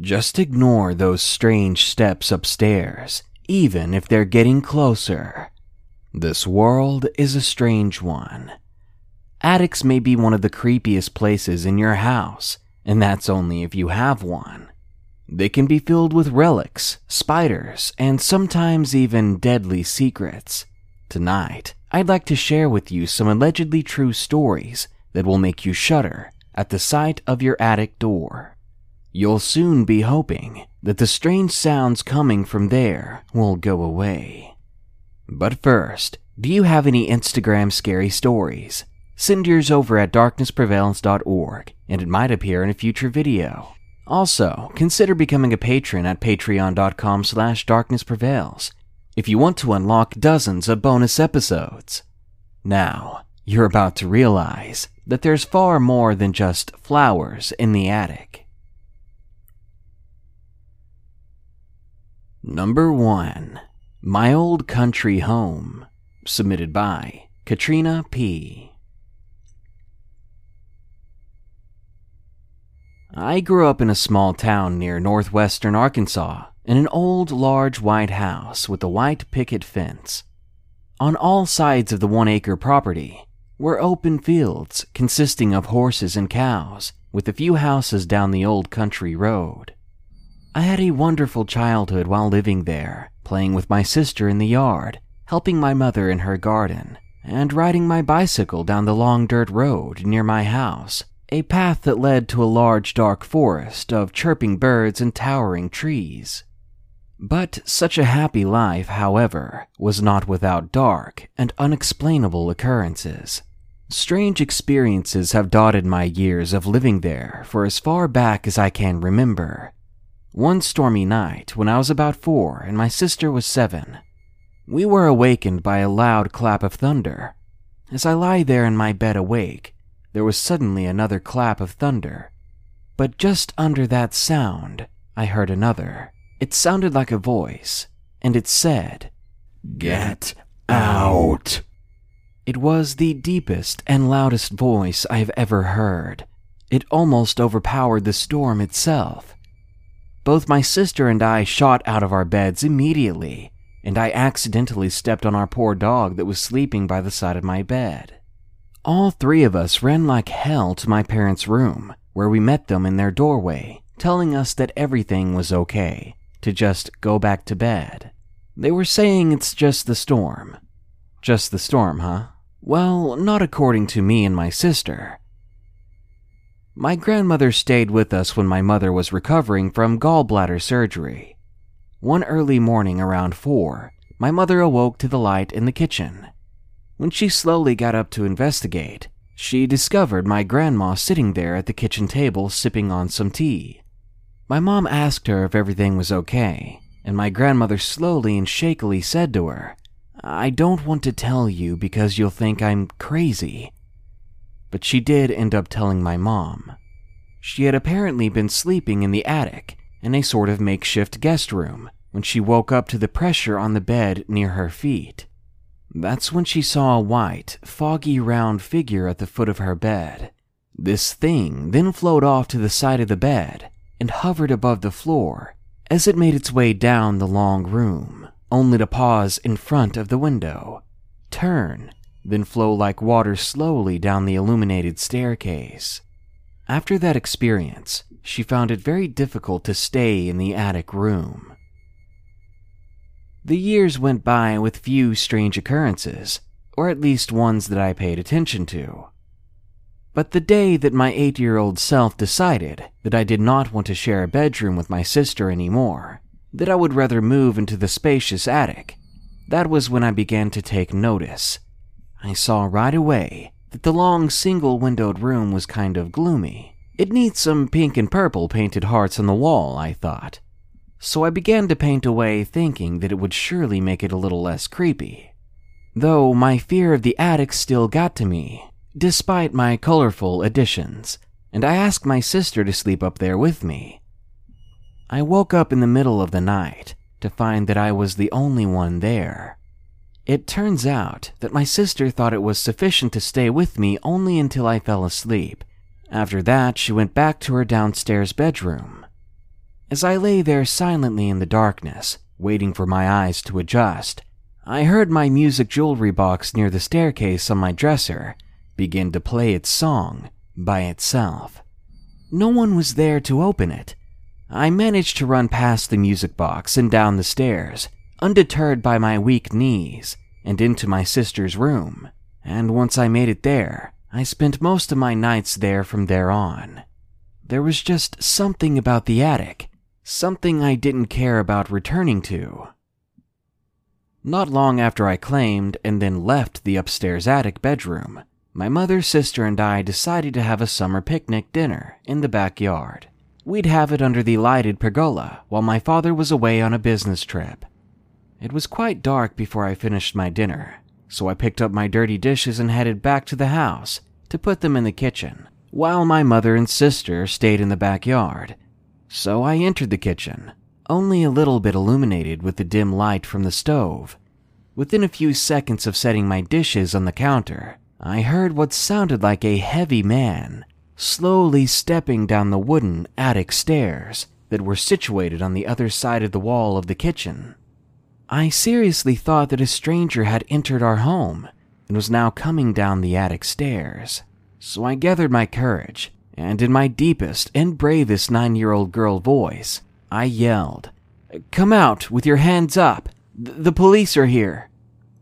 Just ignore those strange steps upstairs, even if they're getting closer. This world is a strange one. Attics may be one of the creepiest places in your house, and that's only if you have one. They can be filled with relics, spiders, and sometimes even deadly secrets. Tonight, I'd like to share with you some allegedly true stories that will make you shudder at the sight of your attic door. You'll soon be hoping that the strange sounds coming from there will go away. But first, do you have any Instagram scary stories? Send yours over at darknessprevails.org and it might appear in a future video. Also, consider becoming a patron at patreon.com slash darknessprevails if you want to unlock dozens of bonus episodes. Now, you're about to realize that there's far more than just flowers in the attic. Number 1 My Old Country Home, submitted by Katrina P. I grew up in a small town near northwestern Arkansas in an old, large white house with a white picket fence. On all sides of the one acre property were open fields consisting of horses and cows, with a few houses down the old country road. I had a wonderful childhood while living there, playing with my sister in the yard, helping my mother in her garden, and riding my bicycle down the long dirt road near my house a path that led to a large dark forest of chirping birds and towering trees. But such a happy life, however, was not without dark and unexplainable occurrences. Strange experiences have dotted my years of living there for as far back as I can remember. One stormy night, when I was about four and my sister was seven, we were awakened by a loud clap of thunder. As I lie there in my bed awake, there was suddenly another clap of thunder. But just under that sound, I heard another. It sounded like a voice, and it said, Get out. It was the deepest and loudest voice I have ever heard. It almost overpowered the storm itself. Both my sister and I shot out of our beds immediately, and I accidentally stepped on our poor dog that was sleeping by the side of my bed. All three of us ran like hell to my parents' room, where we met them in their doorway, telling us that everything was okay, to just go back to bed. They were saying it's just the storm. Just the storm, huh? Well, not according to me and my sister. My grandmother stayed with us when my mother was recovering from gallbladder surgery. One early morning around four, my mother awoke to the light in the kitchen when she slowly got up to investigate, she discovered my grandma sitting there at the kitchen table sipping on some tea. My mom asked her if everything was okay, and my grandmother slowly and shakily said to her, I don't want to tell you because you'll think I'm crazy. But she did end up telling my mom. She had apparently been sleeping in the attic in a sort of makeshift guest room when she woke up to the pressure on the bed near her feet. That's when she saw a white, foggy round figure at the foot of her bed. This thing then flowed off to the side of the bed and hovered above the floor as it made its way down the long room, only to pause in front of the window, turn, then flow like water slowly down the illuminated staircase. After that experience, she found it very difficult to stay in the attic room. The years went by with few strange occurrences, or at least ones that I paid attention to. But the day that my eight year old self decided that I did not want to share a bedroom with my sister anymore, that I would rather move into the spacious attic, that was when I began to take notice. I saw right away that the long single windowed room was kind of gloomy. It needs some pink and purple painted hearts on the wall, I thought so I began to paint away, thinking that it would surely make it a little less creepy. Though my fear of the attic still got to me, despite my colorful additions, and I asked my sister to sleep up there with me. I woke up in the middle of the night to find that I was the only one there. It turns out that my sister thought it was sufficient to stay with me only until I fell asleep. After that, she went back to her downstairs bedroom As I lay there silently in the darkness, waiting for my eyes to adjust, I heard my music jewelry box near the staircase on my dresser begin to play its song by itself. No one was there to open it. I managed to run past the music box and down the stairs, undeterred by my weak knees, and into my sister's room. And once I made it there, I spent most of my nights there from there on. There was just something about the attic, something I didn't care about returning to. Not long after I claimed and then left the upstairs attic bedroom, my mother, sister, and I decided to have a summer picnic dinner in the backyard. We'd have it under the lighted pergola while my father was away on a business trip. It was quite dark before I finished my dinner, so I picked up my dirty dishes and headed back to the house to put them in the kitchen, while my mother and sister stayed in the backyard. So I entered the kitchen, only a little bit illuminated with the dim light from the stove. Within a few seconds of setting my dishes on the counter, I heard what sounded like a heavy man slowly stepping down the wooden attic stairs that were situated on the other side of the wall of the kitchen. I seriously thought that a stranger had entered our home and was now coming down the attic stairs. So I gathered my courage, and in my deepest and bravest nine year old girl voice, I yelled, Come out with your hands up! the police are here!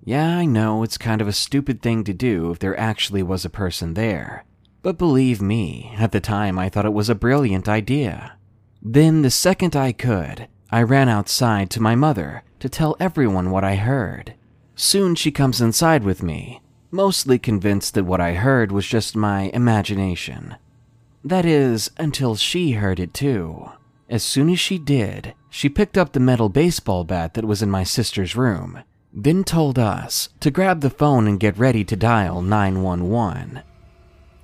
Yeah, I know it's kind of a stupid thing to do if there actually was a person there. But believe me, at the time I thought it was a brilliant idea. Then, the second I could, I ran outside to my mother to tell everyone what I heard. Soon she comes inside with me, mostly convinced that what I heard was just my imagination. That is, until she heard it too. As soon as she did, she picked up the metal baseball bat that was in my sister's room, then told us to grab the phone and get ready to dial 911.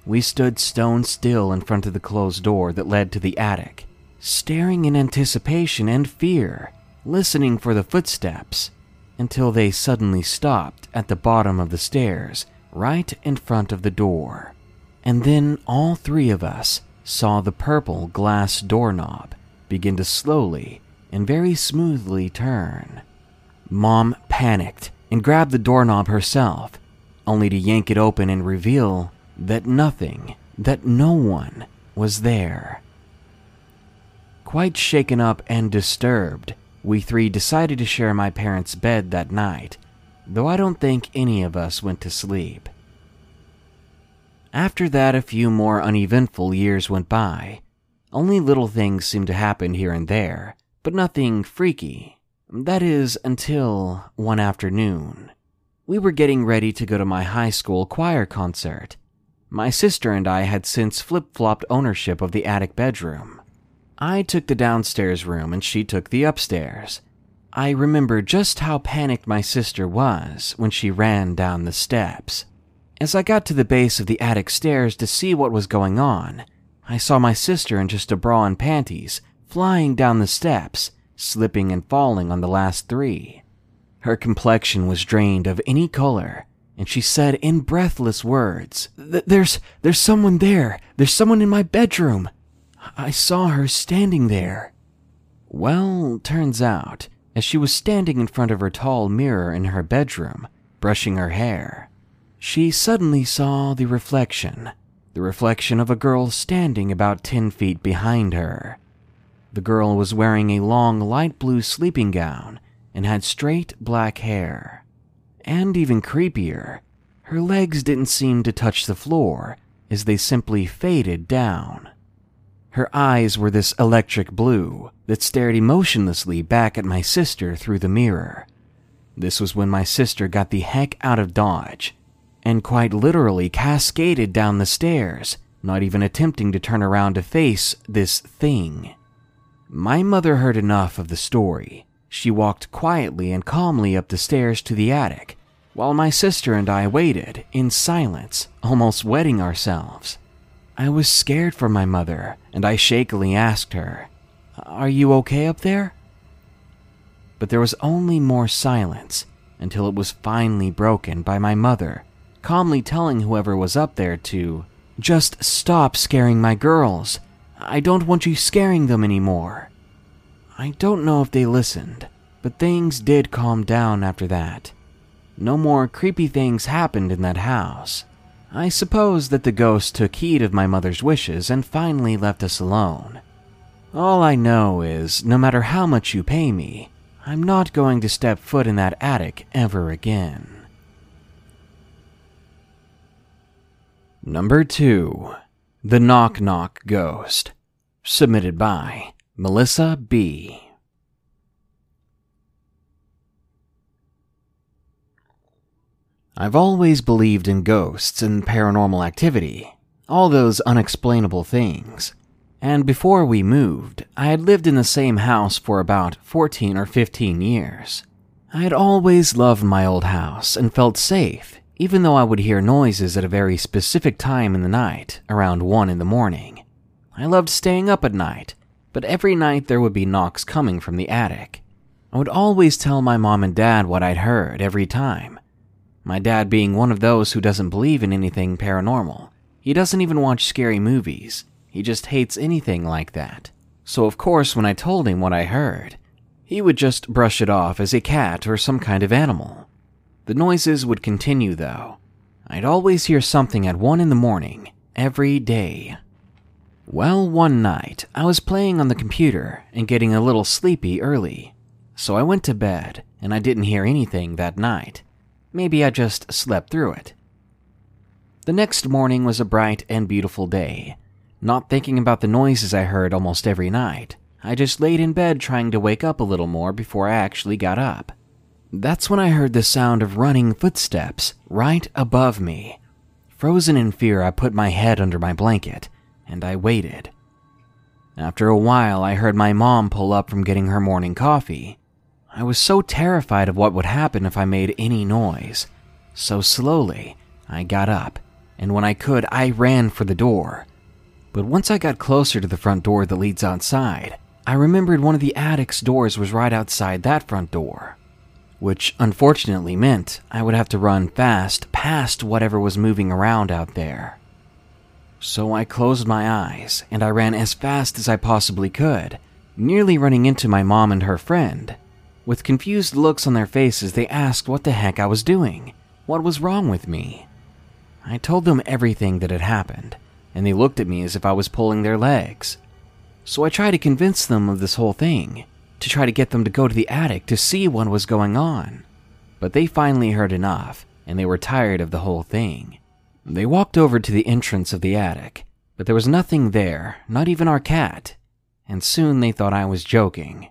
We stood stone still in front of the closed door that led to the attic, staring in anticipation and fear, listening for the footsteps, until they suddenly stopped at the bottom of the stairs, right in front of the door. And then all three of us saw the purple glass doorknob begin to slowly and very smoothly turn. Mom panicked and grabbed the doorknob herself, only to yank it open and reveal that nothing, that no one was there. Quite shaken up and disturbed, we three decided to share my parents' bed that night, though I don't think any of us went to sleep. After that, a few more uneventful years went by, only little things seemed to happen here and there, but nothing freaky. That is, until one afternoon. We were getting ready to go to my high school choir concert. My sister and I had since flip flopped ownership of the attic bedroom. I took the downstairs room and she took the upstairs. I remember just how panicked my sister was when she ran down the steps. As I got to the base of the attic stairs to see what was going on, I saw my sister in just a bra and panties, flying down the steps, slipping and falling on the last three. Her complexion was drained of any color, and she said in breathless words, "There's there's someone there. There's someone in my bedroom. I saw her standing there." Well, turns out, as she was standing in front of her tall mirror in her bedroom, brushing her hair, she suddenly saw the reflection the reflection of a girl standing about 10 feet behind her. The girl was wearing a long light blue sleeping gown and had straight black hair. And even creepier, her legs didn't seem to touch the floor as they simply faded down. Her eyes were this electric blue that stared emotionlessly back at my sister through the mirror. This was when my sister got the heck out of Dodge and quite literally cascaded down the stairs, not even attempting to turn around to face this thing. My mother heard enough of the story. She walked quietly and calmly up the stairs to the attic, while my sister and I waited in silence, almost wetting ourselves. I was scared for my mother, and I shakily asked her, Are you okay up there? But there was only more silence until it was finally broken by my mother calmly telling whoever was up there to just stop scaring my girls. I don't want you scaring them anymore. I don't know if they listened, but things did calm down after that. No more creepy things happened in that house. I suppose that the ghost took heed of my mother's wishes and finally left us alone. All I know is, no matter how much you pay me, I'm not going to step foot in that attic ever again. Number 2 The Knock Knock Ghost. Submitted by Melissa B. I've always believed in ghosts and paranormal activity, all those unexplainable things. And before we moved, I had lived in the same house for about 14 or 15 years. I had always loved my old house and felt safe, even though I would hear noises at a very specific time in the night, around 1 in the morning. I loved staying up at night, but every night there would be knocks coming from the attic. I would always tell my mom and dad what I'd heard every time, my dad being one of those who doesn't believe in anything paranormal. He doesn't even watch scary movies. He just hates anything like that. So, of course, when I told him what I heard, he would just brush it off as a cat or some kind of animal. The noises would continue, though. I'd always hear something at 1 in the morning, every day. Well, one night, I was playing on the computer and getting a little sleepy early. So I went to bed, and I didn't hear anything that night. Maybe I just slept through it. The next morning was a bright and beautiful day. Not thinking about the noises I heard almost every night, I just laid in bed trying to wake up a little more before I actually got up. That's when I heard the sound of running footsteps right above me. Frozen in fear, I put my head under my blanket and I waited. After a while, I heard my mom pull up from getting her morning coffee I was so terrified of what would happen if I made any noise. So slowly, I got up, and when I could, I ran for the door. But once I got closer to the front door that leads outside, I remembered one of the attic's doors was right outside that front door, which unfortunately meant I would have to run fast past whatever was moving around out there. So I closed my eyes and I ran as fast as I possibly could, nearly running into my mom and her friend. With confused looks on their faces, they asked what the heck I was doing. What was wrong with me? I told them everything that had happened, and they looked at me as if I was pulling their legs. So I tried to convince them of this whole thing, to try to get them to go to the attic to see what was going on. But they finally heard enough, and they were tired of the whole thing. They walked over to the entrance of the attic, but there was nothing there, not even our cat, and soon they thought I was joking.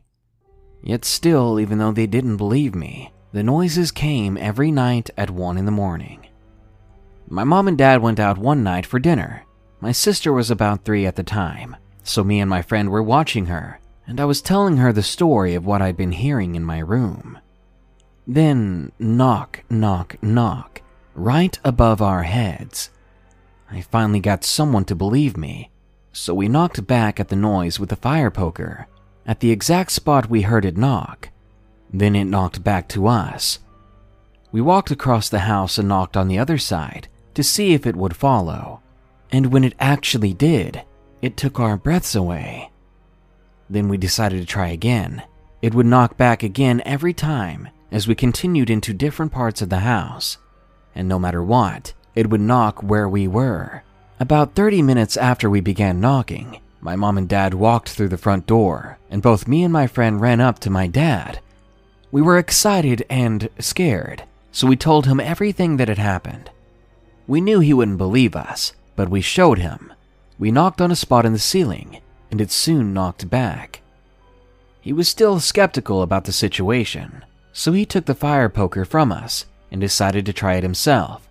Yet still, even though they didn't believe me, the noises came every night at 1 in the morning. My mom and dad went out one night for dinner. My sister was about three at the time, so me and my friend were watching her, and I was telling her the story of what I'd been hearing in my room. Then, knock, knock, knock, right above our heads. I finally got someone to believe me, so we knocked back at the noise with the fire poker at the exact spot we heard it knock. Then it knocked back to us. We walked across the house and knocked on the other side to see if it would follow. And when it actually did, it took our breaths away. Then we decided to try again. It would knock back again every time as we continued into different parts of the house. And no matter what, it would knock where we were. About 30 minutes after we began knocking, my mom and dad walked through the front door, and both me and my friend ran up to my dad. We were excited and scared, so we told him everything that had happened. We knew he wouldn't believe us, but we showed him. We knocked on a spot in the ceiling, and it soon knocked back. He was still skeptical about the situation, so he took the fire poker from us and decided to try it himself.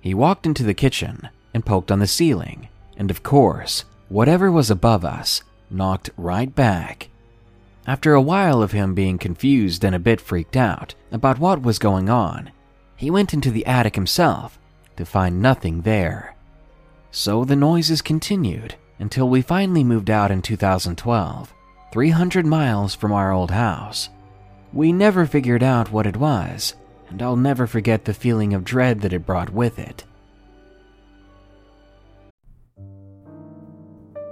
He walked into the kitchen and poked on the ceiling, and of course, Whatever was above us knocked right back. After a while of him being confused and a bit freaked out about what was going on, he went into the attic himself to find nothing there. So the noises continued until we finally moved out in 2012, 300 miles from our old house. We never figured out what it was, and I'll never forget the feeling of dread that it brought with it.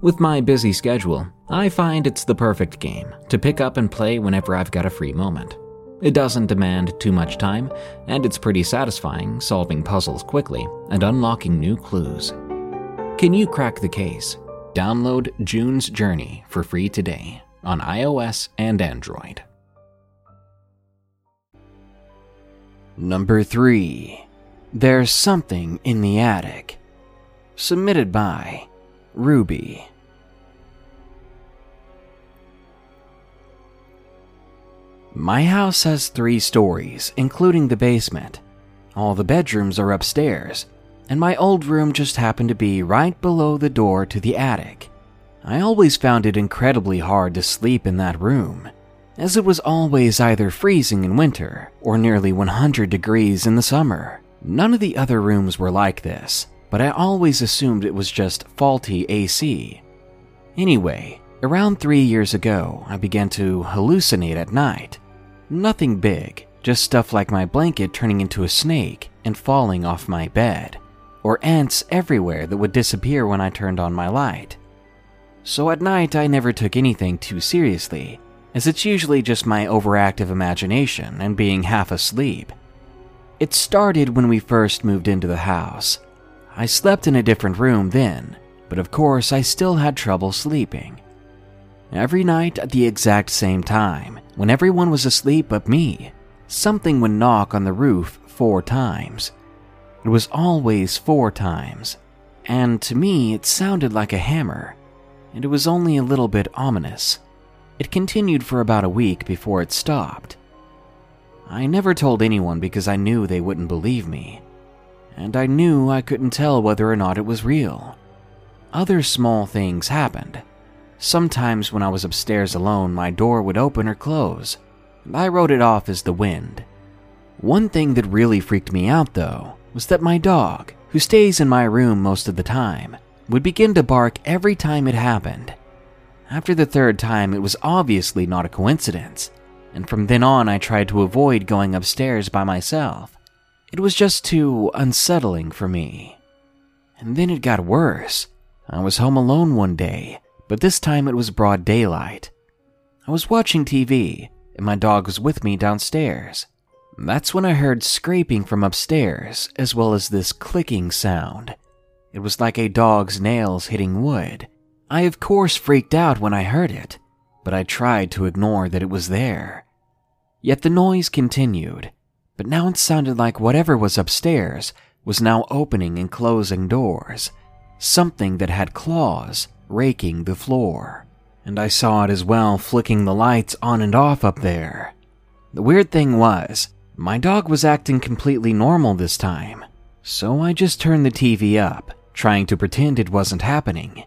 with my busy schedule, I find it's the perfect game to pick up and play whenever I've got a free moment. It doesn't demand too much time, and it's pretty satisfying solving puzzles quickly and unlocking new clues. Can you crack the case? Download June's Journey for free today on iOS and Android. Number 3. There's Something in the Attic. Submitted by Ruby. My house has three stories, including the basement. All the bedrooms are upstairs, and my old room just happened to be right below the door to the attic. I always found it incredibly hard to sleep in that room, as it was always either freezing in winter or nearly 100 degrees in the summer. None of the other rooms were like this, but I always assumed it was just faulty AC. Anyway, around three years ago, I began to hallucinate at night. Nothing big, just stuff like my blanket turning into a snake and falling off my bed, or ants everywhere that would disappear when I turned on my light. So at night, I never took anything too seriously, as it's usually just my overactive imagination and being half asleep. It started when we first moved into the house. I slept in a different room then, but of course I still had trouble sleeping. Every night at the exact same time, when everyone was asleep but me, something would knock on the roof four times. It was always four times, and to me it sounded like a hammer, and it was only a little bit ominous. It continued for about a week before it stopped. I never told anyone because I knew they wouldn't believe me and I knew I couldn't tell whether or not it was real. Other small things happened. Sometimes when I was upstairs alone, my door would open or close, and I wrote it off as the wind. One thing that really freaked me out, though, was that my dog, who stays in my room most of the time, would begin to bark every time it happened. After the third time, it was obviously not a coincidence, and from then on, I tried to avoid going upstairs by myself. It was just too unsettling for me. And then it got worse. I was home alone one day, but this time it was broad daylight. I was watching TV, and my dog was with me downstairs. That's when I heard scraping from upstairs, as well as this clicking sound. It was like a dog's nails hitting wood. I, of course, freaked out when I heard it, but I tried to ignore that it was there. Yet the noise continued, but now it sounded like whatever was upstairs was now opening and closing doors, something that had claws raking the floor. And I saw it as well flicking the lights on and off up there. The weird thing was, my dog was acting completely normal this time, so I just turned the TV up, trying to pretend it wasn't happening.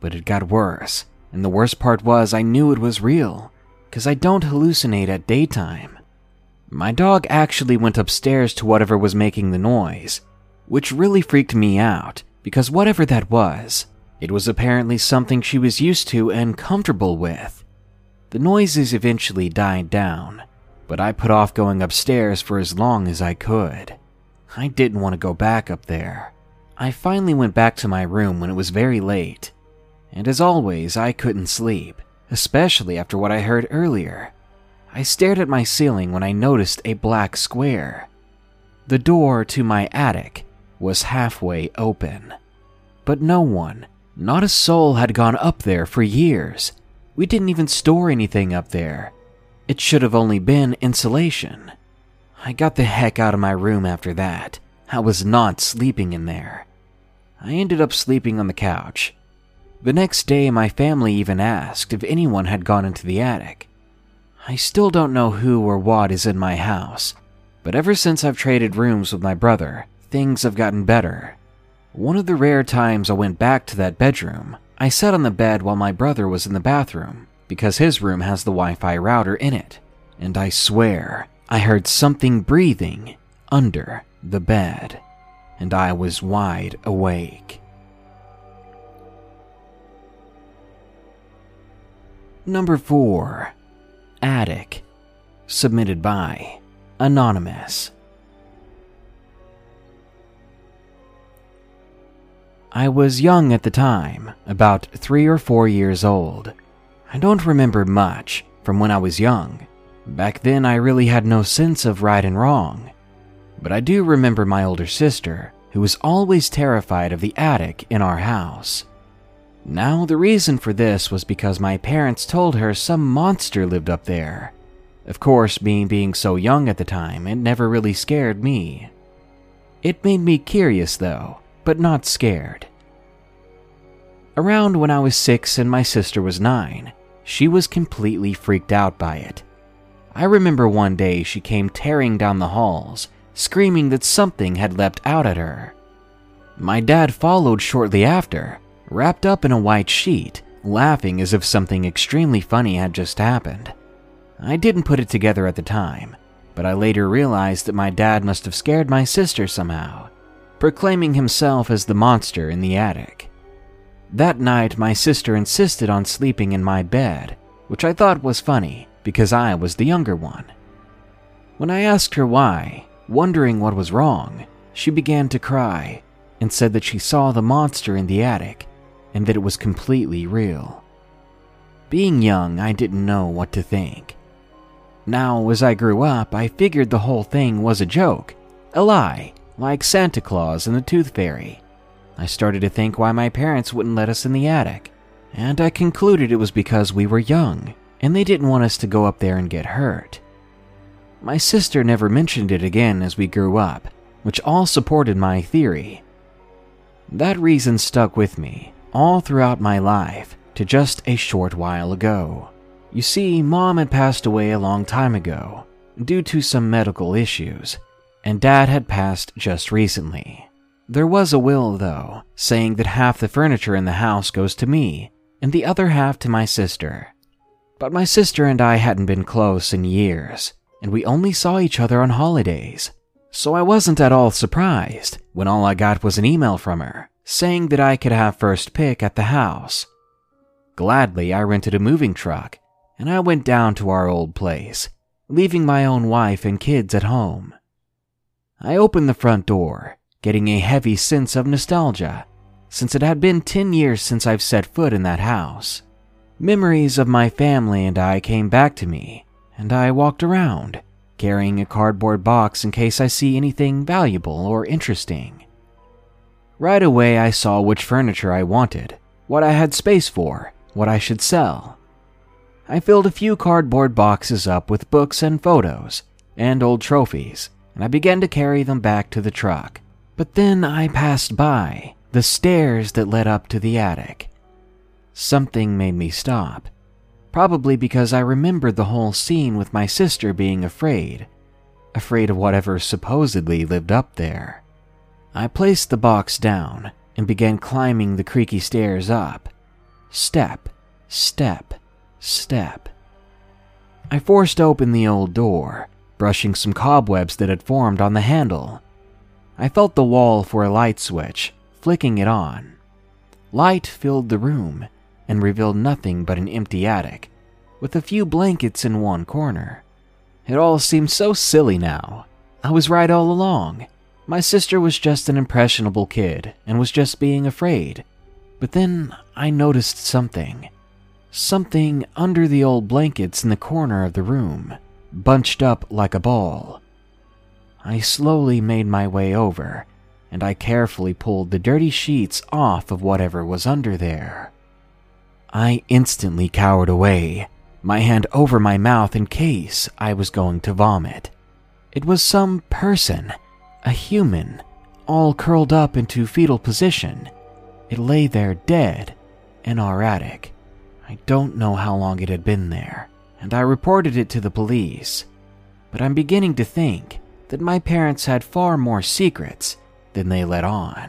But it got worse, and the worst part was I knew it was real, because I don't hallucinate at daytime. My dog actually went upstairs to whatever was making the noise, which really freaked me out because whatever that was, it was apparently something she was used to and comfortable with. The noises eventually died down, but I put off going upstairs for as long as I could. I didn't want to go back up there. I finally went back to my room when it was very late, and as always, I couldn't sleep, especially after what I heard earlier. I stared at my ceiling when I noticed a black square. The door to my attic was halfway open. But no one, not a soul, had gone up there for years. We didn't even store anything up there. It should have only been insulation. I got the heck out of my room after that. I was not sleeping in there. I ended up sleeping on the couch. The next day, my family even asked if anyone had gone into the attic. I still don't know who or what is in my house, but ever since I've traded rooms with my brother, things have gotten better. One of the rare times I went back to that bedroom, I sat on the bed while my brother was in the bathroom because his room has the Wi Fi router in it, and I swear I heard something breathing under the bed, and I was wide awake. Number 4 Attic, submitted by Anonymous. I was young at the time, about three or four years old. I don't remember much from when I was young. Back then, I really had no sense of right and wrong. But I do remember my older sister, who was always terrified of the attic in our house. Now, the reason for this was because my parents told her some monster lived up there. Of course, me being so young at the time, it never really scared me. It made me curious, though, but not scared. Around when I was six and my sister was nine, she was completely freaked out by it. I remember one day she came tearing down the halls, screaming that something had leapt out at her. My dad followed shortly after, wrapped up in a white sheet, laughing as if something extremely funny had just happened. I didn't put it together at the time, but I later realized that my dad must have scared my sister somehow, proclaiming himself as the monster in the attic. That night, my sister insisted on sleeping in my bed, which I thought was funny because I was the younger one. When I asked her why, wondering what was wrong, she began to cry and said that she saw the monster in the attic and that it was completely real. Being young, I didn't know what to think. Now, as I grew up, I figured the whole thing was a joke, a lie, like Santa Claus and the Tooth Fairy. I started to think why my parents wouldn't let us in the attic, and I concluded it was because we were young and they didn't want us to go up there and get hurt. My sister never mentioned it again as we grew up, which all supported my theory. That reason stuck with me all throughout my life to just a short while ago. You see, mom had passed away a long time ago due to some medical issues, and dad had passed just recently. There was a will, though, saying that half the furniture in the house goes to me and the other half to my sister. But my sister and I hadn't been close in years, and we only saw each other on holidays. So I wasn't at all surprised when all I got was an email from her saying that I could have first pick at the house. Gladly, I rented a moving truck and I went down to our old place, leaving my own wife and kids at home. I opened the front door getting a heavy sense of nostalgia, since it had been 10 years since I've set foot in that house. Memories of my family and I came back to me, and I walked around, carrying a cardboard box in case I see anything valuable or interesting. Right away, I saw which furniture I wanted, what I had space for, what I should sell. I filled a few cardboard boxes up with books and photos, and old trophies, and I began to carry them back to the truck. But then I passed by the stairs that led up to the attic. Something made me stop, probably because I remembered the whole scene with my sister being afraid, afraid of whatever supposedly lived up there. I placed the box down and began climbing the creaky stairs up. Step, step, step. I forced open the old door, brushing some cobwebs that had formed on the handle. I felt the wall for a light switch, flicking it on. Light filled the room and revealed nothing but an empty attic, with a few blankets in one corner. It all seemed so silly now. I was right all along. My sister was just an impressionable kid and was just being afraid. But then I noticed something. Something under the old blankets in the corner of the room, bunched up like a ball. I slowly made my way over, and I carefully pulled the dirty sheets off of whatever was under there. I instantly cowered away, my hand over my mouth in case I was going to vomit. It was some person, a human, all curled up into fetal position. It lay there dead in our attic. I don't know how long it had been there, and I reported it to the police. But I'm beginning to think that my parents had far more secrets than they let on.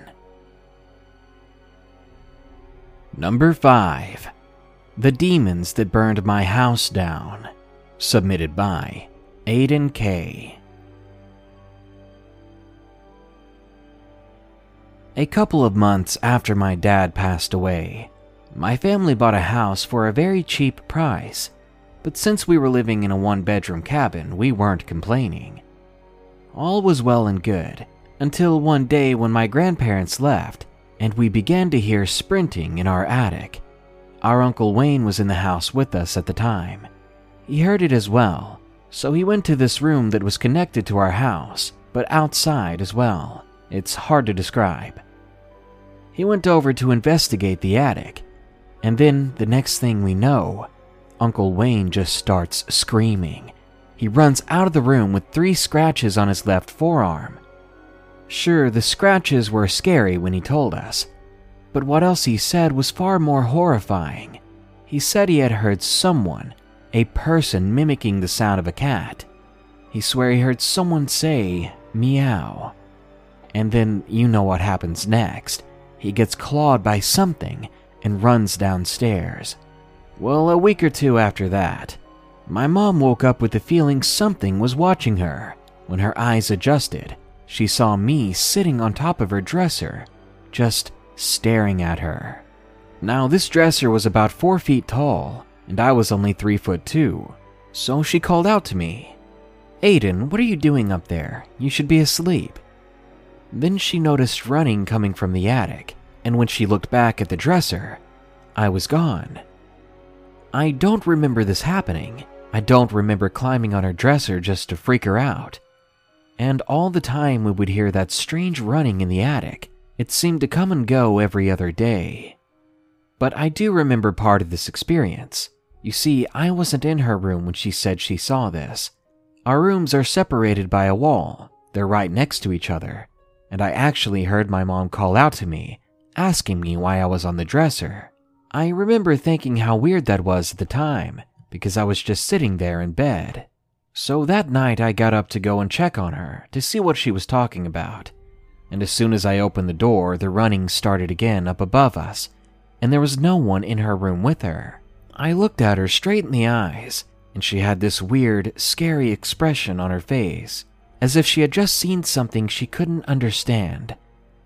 Number 5 The Demons That Burned My House Down. Submitted by Aiden K. A couple of months after my dad passed away, my family bought a house for a very cheap price, but since we were living in a one bedroom cabin, we weren't complaining. All was well and good until one day when my grandparents left and we began to hear sprinting in our attic. Our Uncle Wayne was in the house with us at the time. He heard it as well, so he went to this room that was connected to our house, but outside as well. It's hard to describe. He went over to investigate the attic, and then the next thing we know, Uncle Wayne just starts screaming. He runs out of the room with three scratches on his left forearm. Sure, the scratches were scary when he told us, but what else he said was far more horrifying. He said he had heard someone, a person mimicking the sound of a cat. He swore he heard someone say, meow. And then you know what happens next. He gets clawed by something and runs downstairs. Well, a week or two after that, my mom woke up with the feeling something was watching her. When her eyes adjusted, she saw me sitting on top of her dresser, just staring at her. Now, this dresser was about four feet tall, and I was only three foot two, so she called out to me, Aiden, what are you doing up there? You should be asleep. Then she noticed running coming from the attic, and when she looked back at the dresser, I was gone. I don't remember this happening. I don't remember climbing on her dresser just to freak her out. And all the time we would hear that strange running in the attic. It seemed to come and go every other day. But I do remember part of this experience. You see, I wasn't in her room when she said she saw this. Our rooms are separated by a wall, they're right next to each other and I actually heard my mom call out to me, asking me why I was on the dresser. I remember thinking how weird that was at the time, because I was just sitting there in bed. So that night I got up to go and check on her to see what she was talking about. And as soon as I opened the door, the running started again up above us, and there was no one in her room with her. I looked at her straight in the eyes, and she had this weird, scary expression on her face as if she had just seen something she couldn't understand.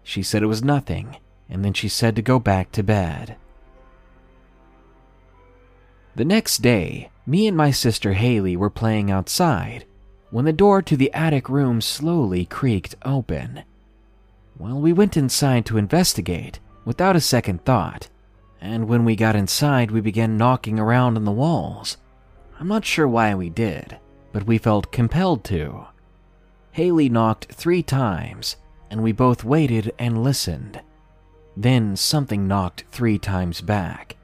She said it was nothing, and then she said to go back to bed. The next day, me and my sister Haley were playing outside when the door to the attic room slowly creaked open. Well, we went inside to investigate without a second thought, and when we got inside, we began knocking around on the walls. I'm not sure why we did, but we felt compelled to. Haley knocked three times, and we both waited and listened. Then something knocked three times back.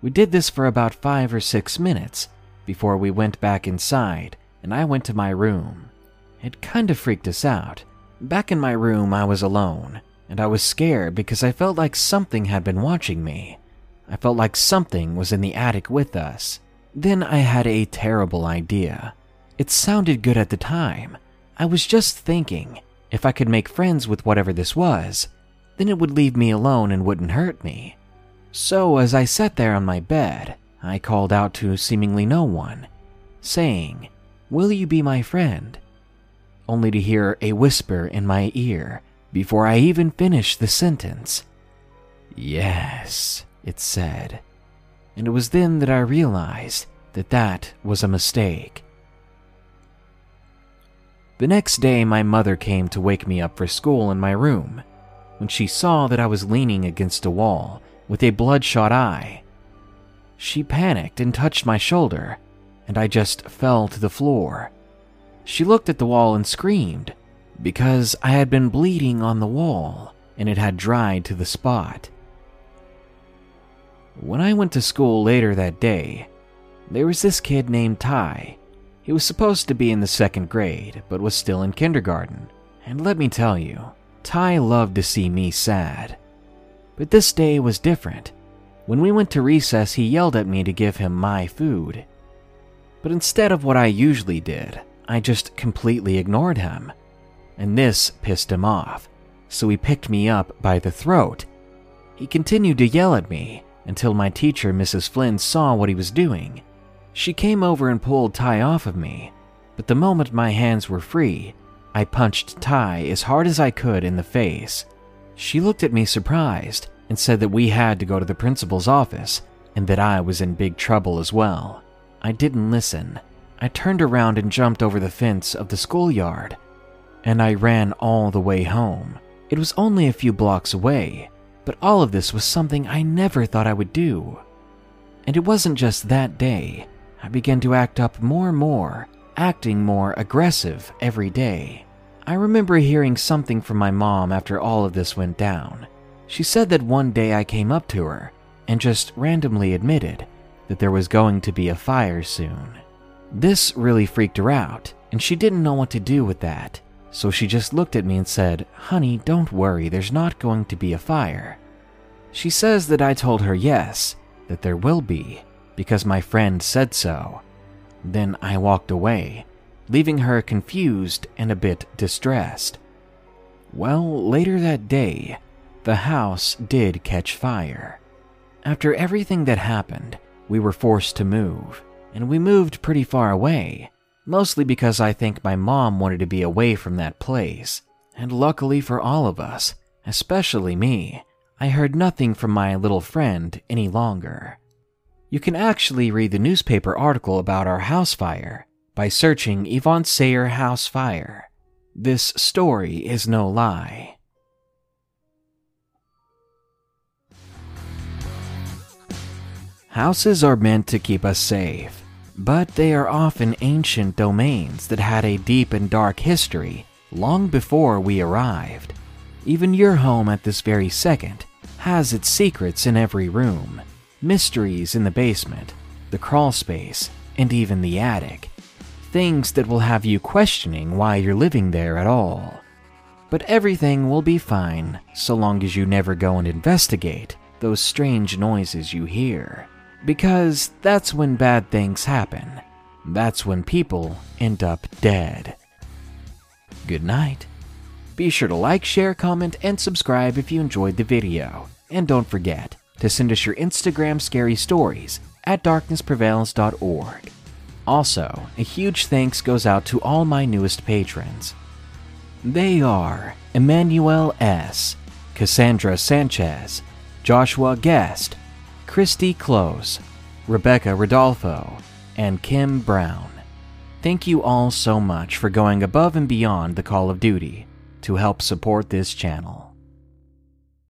We did this for about five or six minutes before we went back inside and I went to my room. It kind of freaked us out. Back in my room, I was alone, and I was scared because I felt like something had been watching me. I felt like something was in the attic with us. Then I had a terrible idea. It sounded good at the time, I was just thinking if I could make friends with whatever this was, then it would leave me alone and wouldn't hurt me. So, as I sat there on my bed, I called out to seemingly no one, saying, Will you be my friend? Only to hear a whisper in my ear before I even finished the sentence. Yes, it said. And it was then that I realized that that was a mistake. The next day, my mother came to wake me up for school in my room. When she saw that I was leaning against a wall with a bloodshot eye, she panicked and touched my shoulder, and I just fell to the floor. She looked at the wall and screamed because I had been bleeding on the wall and it had dried to the spot. When I went to school later that day, There was this kid named Ty. He was supposed to be in the second grade, but was still in kindergarten. And let me tell you, Ty loved to see me sad. But this day was different. When we went to recess, he yelled at me to give him my food. But instead of what I usually did, I just completely ignored him. And this pissed him off, so he picked me up by the throat. He continued to yell at me until my teacher, Mrs. Flynn, saw what he was doing. She came over and pulled Ty off of me, but the moment my hands were free, I punched Ty as hard as I could in the face. She looked at me surprised and said that we had to go to the principal's office and that I was in big trouble as well. I didn't listen. I turned around and jumped over the fence of the schoolyard, and I ran all the way home. It was only a few blocks away, but all of this was something I never thought I would do. And it wasn't just that day. I began to act up more and more, acting more aggressive every day. I remember hearing something from my mom after all of this went down. She said that one day I came up to her and just randomly admitted that there was going to be a fire soon. This really freaked her out, and she didn't know what to do with that. So she just looked at me and said, Honey, don't worry, there's not going to be a fire. She says that I told her yes, that there will be, because my friend said so. Then I walked away, leaving her confused and a bit distressed. Well, later that day, the house did catch fire. After everything that happened, we were forced to move, and we moved pretty far away, mostly because I think my mom wanted to be away from that place. And luckily for all of us, especially me, I heard nothing from my little friend any longer. You can actually read the newspaper article about our house fire by searching Yvonne Sayer House Fire. This story is no lie. Houses are meant to keep us safe, but they are often ancient domains that had a deep and dark history long before we arrived. Even your home at this very second has its secrets in every room, mysteries in the basement, the crawl space, and even the attic. Things that will have you questioning why you're living there at all. But everything will be fine so long as you never go and investigate those strange noises you hear. Because that's when bad things happen. That's when people end up dead. Good night. Be sure to like, share, comment, and subscribe if you enjoyed the video. And don't forget to send us your Instagram scary stories at darknessprevails.org. Also, a huge thanks goes out to all my newest patrons. They are Emmanuel S., Cassandra Sanchez, Joshua Guest, Christy Close, Rebecca Rodolfo, and Kim Brown. Thank you all so much for going above and beyond the call of duty to help support this channel.